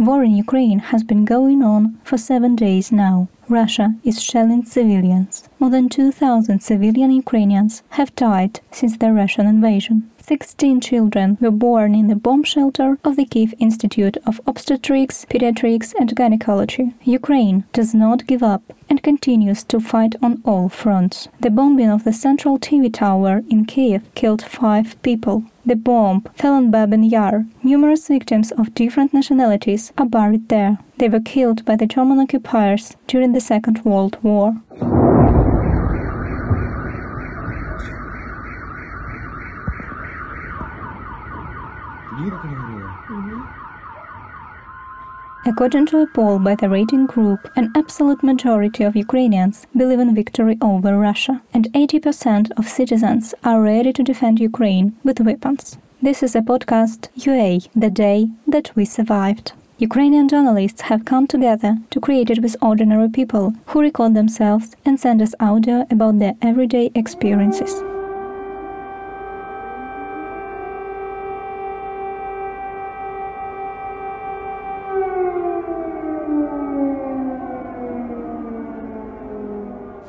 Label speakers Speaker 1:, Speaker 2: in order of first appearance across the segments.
Speaker 1: War in Ukraine has been going on for seven days now. Russia is shelling civilians. More than 2,000 civilian Ukrainians have died since the Russian invasion. 16 children were born in the bomb shelter of the Kiev Institute of Obstetrics, Pediatrics and Gynecology. Ukraine does not give up and continues to fight on all fronts. The bombing of the central TV tower in Kiev killed five people. The bomb fell on Babin Yar. Numerous victims of different nationalities are buried there. They were killed by the German occupiers during the Second World War. According to a poll by the rating group, an absolute majority of Ukrainians believe in victory over Russia, and 80% of citizens are ready to defend Ukraine with weapons. This is a podcast UA, the day that we survived. Ukrainian journalists have come together to create it with ordinary people who record themselves and send us audio about their everyday experiences.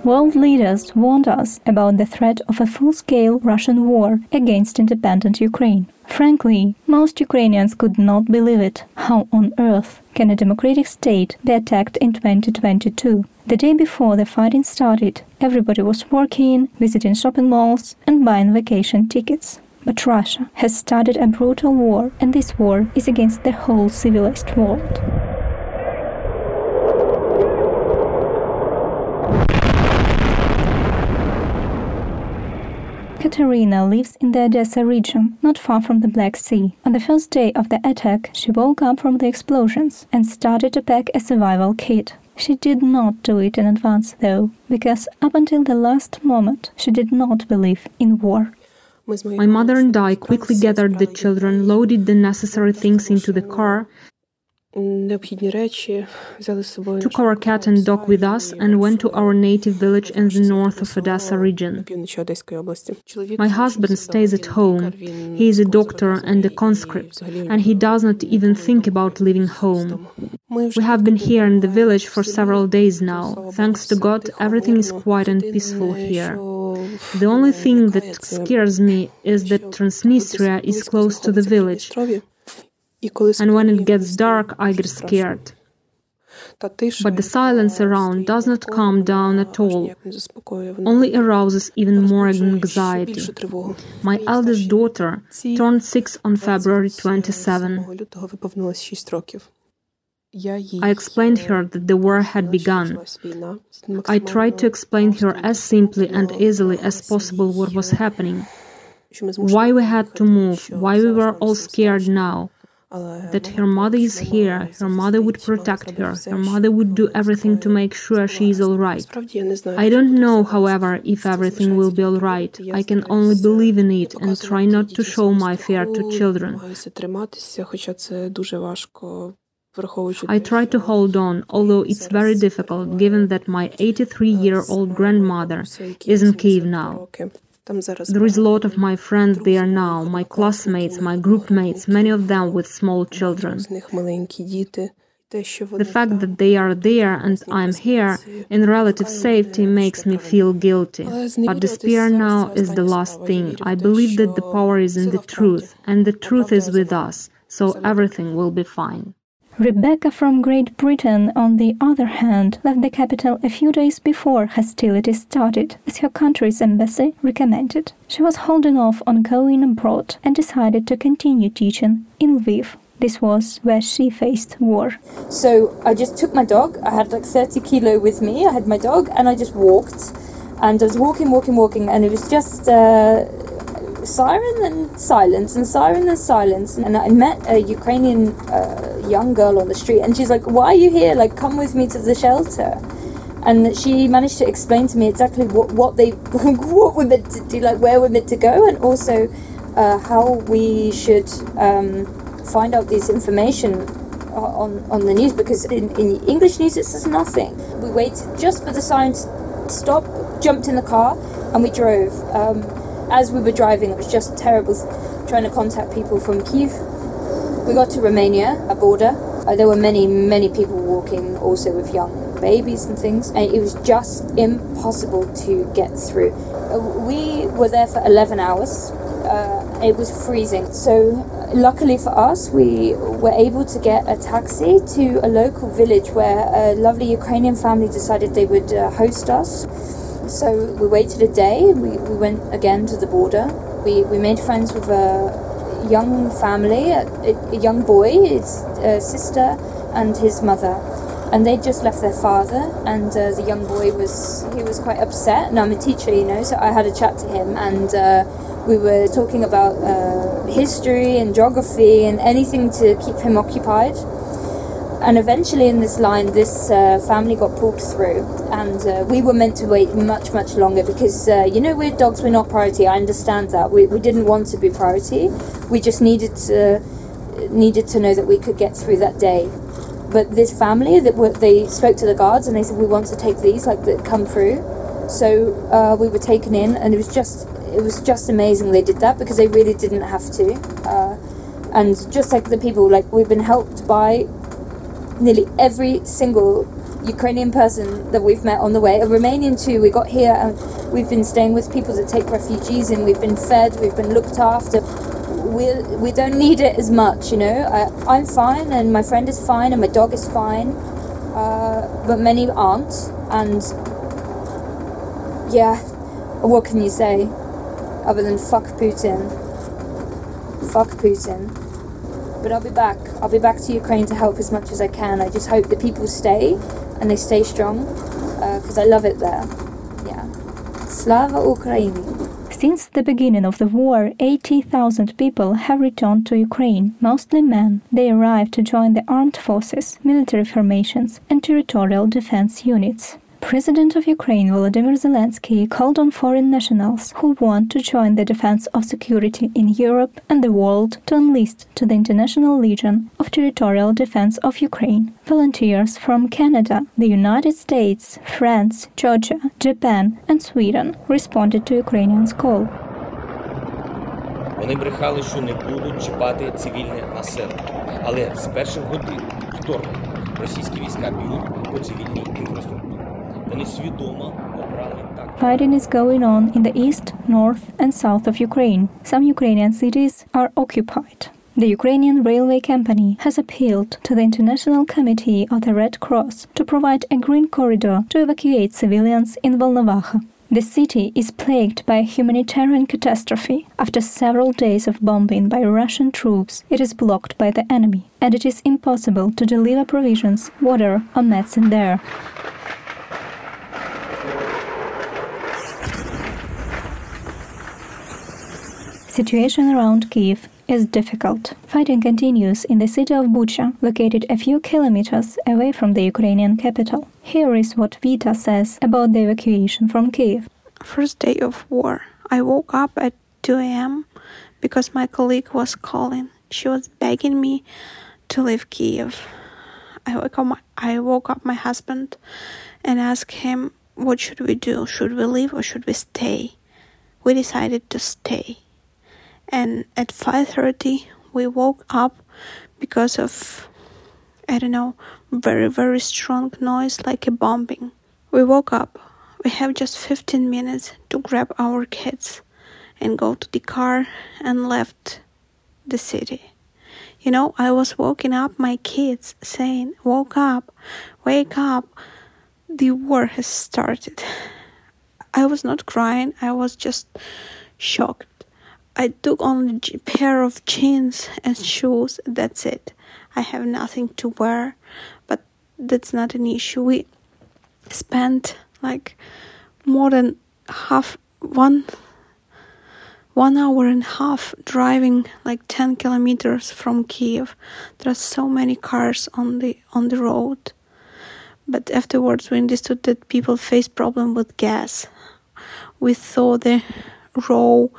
Speaker 1: World leaders warned us about the threat of a full scale Russian war against independent Ukraine. Frankly, most Ukrainians could not believe it. How on earth can a democratic state be attacked in 2022? The day before the fighting started, everybody was working, visiting shopping malls, and buying vacation tickets. But Russia has started a brutal war, and this war is against the whole civilized world. Katerina lives in the Odessa region, not far from the Black Sea. On the first day of the attack, she woke up from the explosions and started to pack a survival kit. She did not do it in advance, though, because up until the last moment, she did not believe in war.
Speaker 2: My mother and I quickly gathered the children, loaded the necessary things into the car, took our cat and dog with us and went to our native village in the north of Odessa region. My husband stays at home. He is a doctor and a conscript, and he does not even think about leaving home. We have been here in the village for several days now. Thanks to God, everything is quiet and peaceful here. The only thing that scares me is that Transnistria is close to the village, and when it gets dark, I get scared. But the silence around does not calm down at all, only arouses even more anxiety. My eldest daughter turned six on February 27. I explained her that the war had begun. I tried to explain her as simply and easily as possible what was happening, why we had to move, why we were all scared now that her mother is here, her mother would protect her, her mother would do everything to make sure she is all right. I don't know, however, if everything will be all right. I can only believe in it and try not to show my fear to children. I try to hold on, although it's very difficult given that my 83 year old grandmother is in Kiev now. There is a lot of my friends there now, my classmates, my group mates, many of them with small children. The fact that they are there and I'm here in relative safety makes me feel guilty. But despair now is the last thing. I believe that the power is in the truth, and the truth is with us, so everything will be fine.
Speaker 1: Rebecca from Great Britain, on the other hand, left the capital a few days before hostilities started, as her country's embassy recommended. She was holding off on going abroad and decided to continue teaching in Lviv. This was where she faced war.
Speaker 3: So I just took my dog. I had like 30 kilo with me. I had my dog, and I just walked. And I was walking, walking, walking, and it was just uh, siren and silence and siren and silence. And I met a Ukrainian uh, young girl on the street, and she's like, "Why are you here? Like, come with me to the shelter." And she managed to explain to me exactly what what they what we're meant to do, like where we're meant to go, and also uh, how we should um, find out this information on on the news because in, in English news it says nothing. We waited just for the sign to stop, jumped in the car, and we drove. Um, as we were driving, it was just terrible trying to contact people from Kiev. We got to Romania, a border, Uh, there were many, many people walking also with young babies and things, and it was just impossible to get through. Uh, we were there for 11 hours. Uh, it was freezing. So, luckily for us, we were able to get a taxi to a local village where a lovely Ukrainian family decided they would uh, host us. So, we waited a day. We, we went again to the border. We, we made friends with a young family, a, a young boy, his uh, sister, and his mother and they just left their father and uh, the young boy was he was quite upset and i'm a teacher you know so i had a chat to him and uh, we were talking about uh, history and geography and anything to keep him occupied. And eventually, in this line, this uh, family got pulled through, and uh, we were meant to wait much, much longer because, uh, you know, we're dogs, we're not priority. I understand that. We, we didn't want to be priority. We just needed to, needed to know that we could get through that day. But this family, that were, they spoke to the guards and they said, we want to take these, like, that come through. So uh, we were taken in, and it was just it was just amazing they did that because they really didn't have to. Uh, and just like the people, like we've been helped by nearly every single Ukrainian person that we've met on the way. A Romanian too. We got here and we've been staying with people that take refugees and we've been fed, we've been looked after. We we don't need it as much, you know. I, I'm fine and my friend is fine and my dog is fine, uh, but many aren't. And yeah, what can you say? other than fuck Putin. Fuck Putin. But I'll be back. I'll be back to Ukraine to help as much as I can. I just hope the people stay and they stay strong because uh, I love it there. Yeah. Slava Ukraini.
Speaker 1: Since the beginning of the war, 80,000 people have returned to Ukraine, mostly men. They arrived to join the armed forces, military formations, and territorial defense units. President of Ukraine Volodymyr Zelensky called on foreign nationals who want to join the defense of security in Europe and the world to enlist to the International Legion of Territorial Defense of Ukraine. Volunteers from Canada, the United States, France, Georgia, Japan, and Sweden responded to Ukrainians' call.
Speaker 4: Вони брехали, що не будуть чіпати цивільне населення. Але з перших годин вторгнення російські війська б'ють по цивільній інфраструктурі.
Speaker 1: Fighting is going on in the east, north, and south of Ukraine. Some Ukrainian cities are occupied. The Ukrainian Railway Company has appealed to the International Committee of the Red Cross to provide a green corridor to evacuate civilians in Volnovakha. The city is plagued by a humanitarian catastrophe. After several days of bombing by Russian troops, it is blocked by the enemy, and it is impossible to deliver provisions, water, or medicine there. Situation around Kiev is difficult. Fighting continues in the city of Bucha, located a few kilometers away from the Ukrainian capital. Here is what Vita says about the evacuation from Kiev.
Speaker 5: First day of war. I woke up at 2 a.m. because my colleague was calling. She was begging me to leave Kiev. I woke up my, I woke up my husband and asked him what should we do? Should we leave or should we stay? We decided to stay and at 5:30 we woke up because of I don't know very very strong noise like a bombing. We woke up. We have just 15 minutes to grab our kids and go to the car and left the city. You know, I was waking up my kids saying, Woke up, wake up, the war has started. I was not crying, I was just shocked I took only a pair of jeans and shoes. That's it. I have nothing to wear, but that's not an issue. We spent like more than half one one hour and a half driving like 10 kilometers from Kiev. There are so many cars on the on the road. But afterwards we understood that people face problem with gas. We saw the row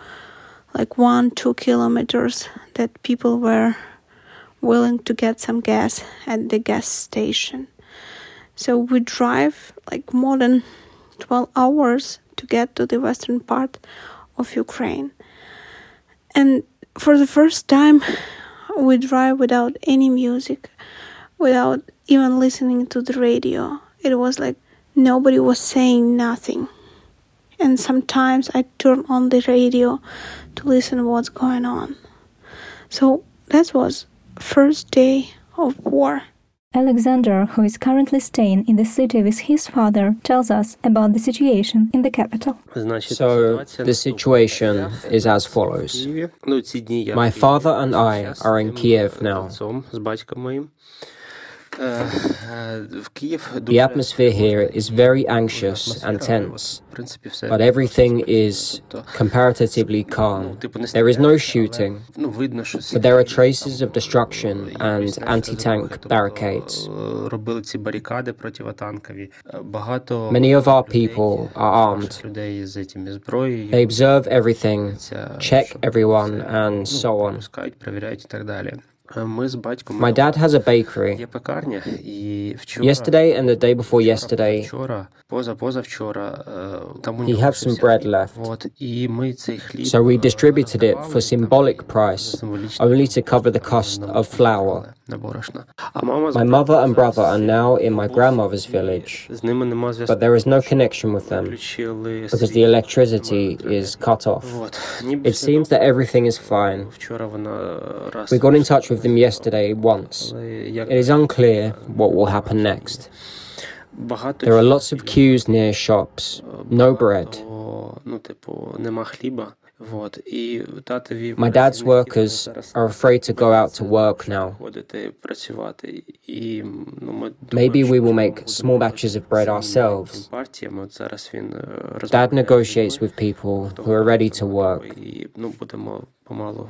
Speaker 5: like one, two kilometers that people were willing to get some gas at the gas station. So we drive like more than 12 hours to get to the western part of Ukraine. And for the first time, we drive without any music. without even listening to the radio. It was like nobody was saying nothing. And sometimes I turn on the radio to listen what's going on. So that was first day of war.
Speaker 1: Alexander, who is currently staying in the city with his father, tells us about the situation in the capital.
Speaker 6: So, the situation is as follows My father and I are in Kiev now. The atmosphere here is very anxious and tense, but everything is comparatively calm. There is no shooting, but there are traces of destruction and anti tank barricades. Many of our people are armed. They observe everything, check everyone, and so on. My dad has a bakery. Yesterday and the day before yesterday, he had some bread left. So we distributed it for symbolic price, only to cover the cost of flour. My mother and brother are now in my grandmother's village, but there is no connection with them because the electricity is cut off. It seems that everything is fine. We got in touch with them yesterday once. It is unclear what will happen next. There are lots of queues near shops, no bread. My dad's workers are afraid to go out to work now. Maybe we will make small batches of bread ourselves. Dad negotiates with people who are ready to work.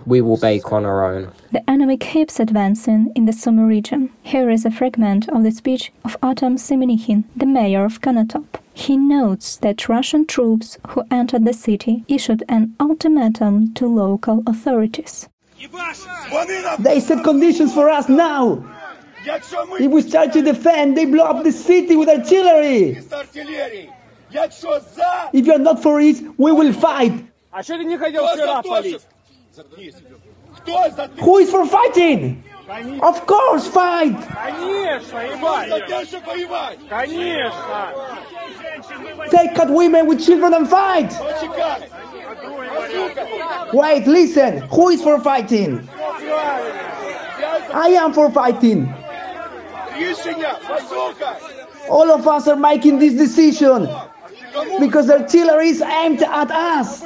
Speaker 6: We will bake on our own.
Speaker 1: The enemy keeps advancing in the Sumy region. Here is a fragment of the speech of Artem Semenihin, the mayor of Konotop. He notes that Russian troops who entered the city issued an ultimatum to local authorities.
Speaker 7: They set conditions for us now. If we start to defend, they blow up the city with artillery. If you're not for it, we will fight. Who is for fighting? Of course, fight! Take cut women with children and fight! Wait, listen! Who is for fighting? I am for fighting! All of us are making this decision because artillery is aimed at us.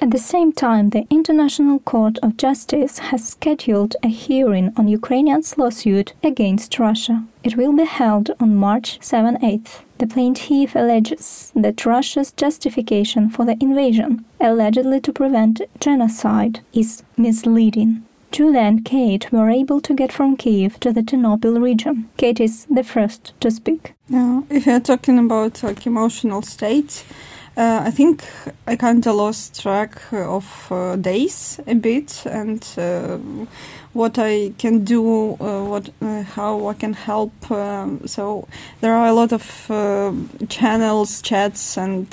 Speaker 1: At the same time, the International Court of Justice has scheduled a hearing on Ukrainian's lawsuit against Russia. It will be held on March 7 8th. The plaintiff alleges that Russia's justification for the invasion, allegedly to prevent genocide, is misleading. Julia and Kate were able to get from Kiev to the Ternopil region. Kate is the first to speak.
Speaker 8: Now, if you're talking about like emotional states, uh, I think I kind of lost track of uh, days a bit and uh, what I can do, uh, what uh, how I can help. Um, so there are a lot of uh, channels, chats, and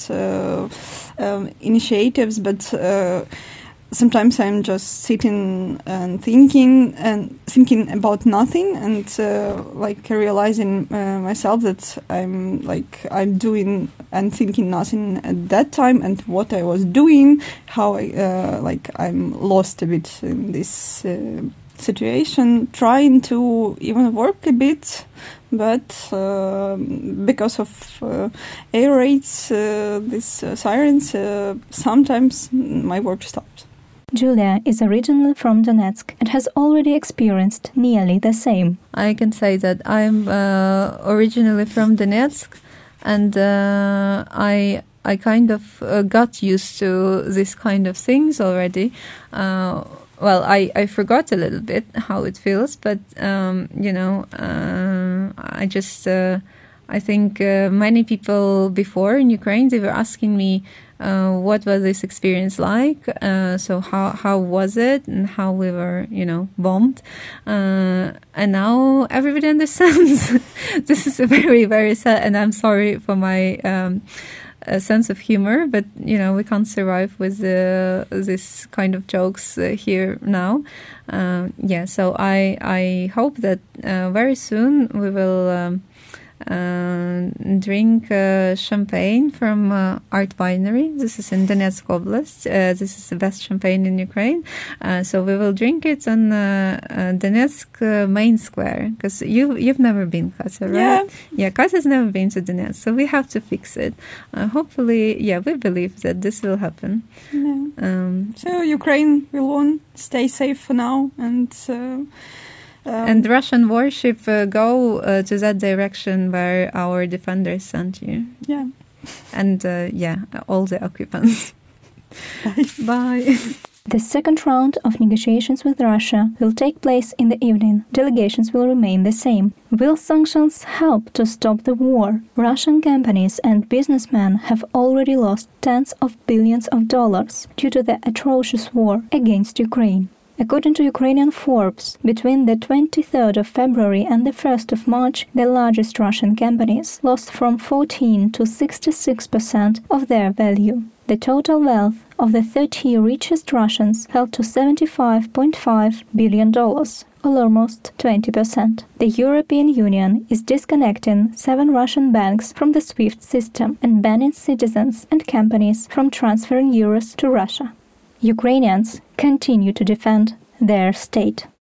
Speaker 8: um, initiatives, but sometimes I'm just sitting and thinking and thinking about nothing and uh, like realizing uh, myself that I'm like I'm doing and thinking nothing at that time and what I was doing, how I uh, like I'm lost a bit in this uh, situation, trying to even work a bit, but uh, because of uh, air raids, uh, these uh, sirens, uh, sometimes my work stops.
Speaker 1: Julia is originally from Donetsk and has already experienced nearly the same.
Speaker 9: I can say that I'm uh, originally from Donetsk, and uh, I I kind of uh, got used to this kind of things already. Uh, well, I, I forgot a little bit how it feels, but um, you know, uh, I just uh, I think many people before in Ukraine they were asking me uh, what was this experience like? Uh, so how how was it, and how we were, you know, bombed? Uh, and now everybody understands. this is very very sad, and I'm sorry for my. Um, a sense of humor, but you know we can't survive with uh, this kind of jokes uh, here now. Uh, yeah, so I I hope that uh, very soon we will. Um, uh, drink uh, champagne from uh, Art Winery. This is in Donetsk Oblast. Uh, this is the best champagne in Ukraine. Uh, so we will drink it on uh, Donetsk main square because you you've never been, Katya, right?
Speaker 8: Yeah,
Speaker 9: yeah. Katya's never been to Donetsk, so we have to fix it. hopefully, yeah, we believe that this will happen.
Speaker 8: Yeah. Um, so Ukraine will won. Stay safe for now and.
Speaker 9: Um, and Russian warship uh, go uh, to that direction where our defenders sent you.
Speaker 8: Yeah.
Speaker 9: And uh, yeah, all the occupants. Bye. Bye.
Speaker 1: The second round of negotiations with Russia will take place in the evening. Delegations will remain the same. Will sanctions help to stop the war? Russian companies and businessmen have already lost tens of billions of dollars due to the atrocious war against Ukraine. According to Ukrainian Forbes, between the 23rd of February and the 1st of March, the largest Russian companies lost from 14 to 66% of their value. The total wealth of the 30 richest Russians fell to $75.5 billion, or almost 20%. The European Union is disconnecting seven Russian banks from the SWIFT system and banning citizens and companies from transferring euros to Russia. Ukrainians continue to defend their state.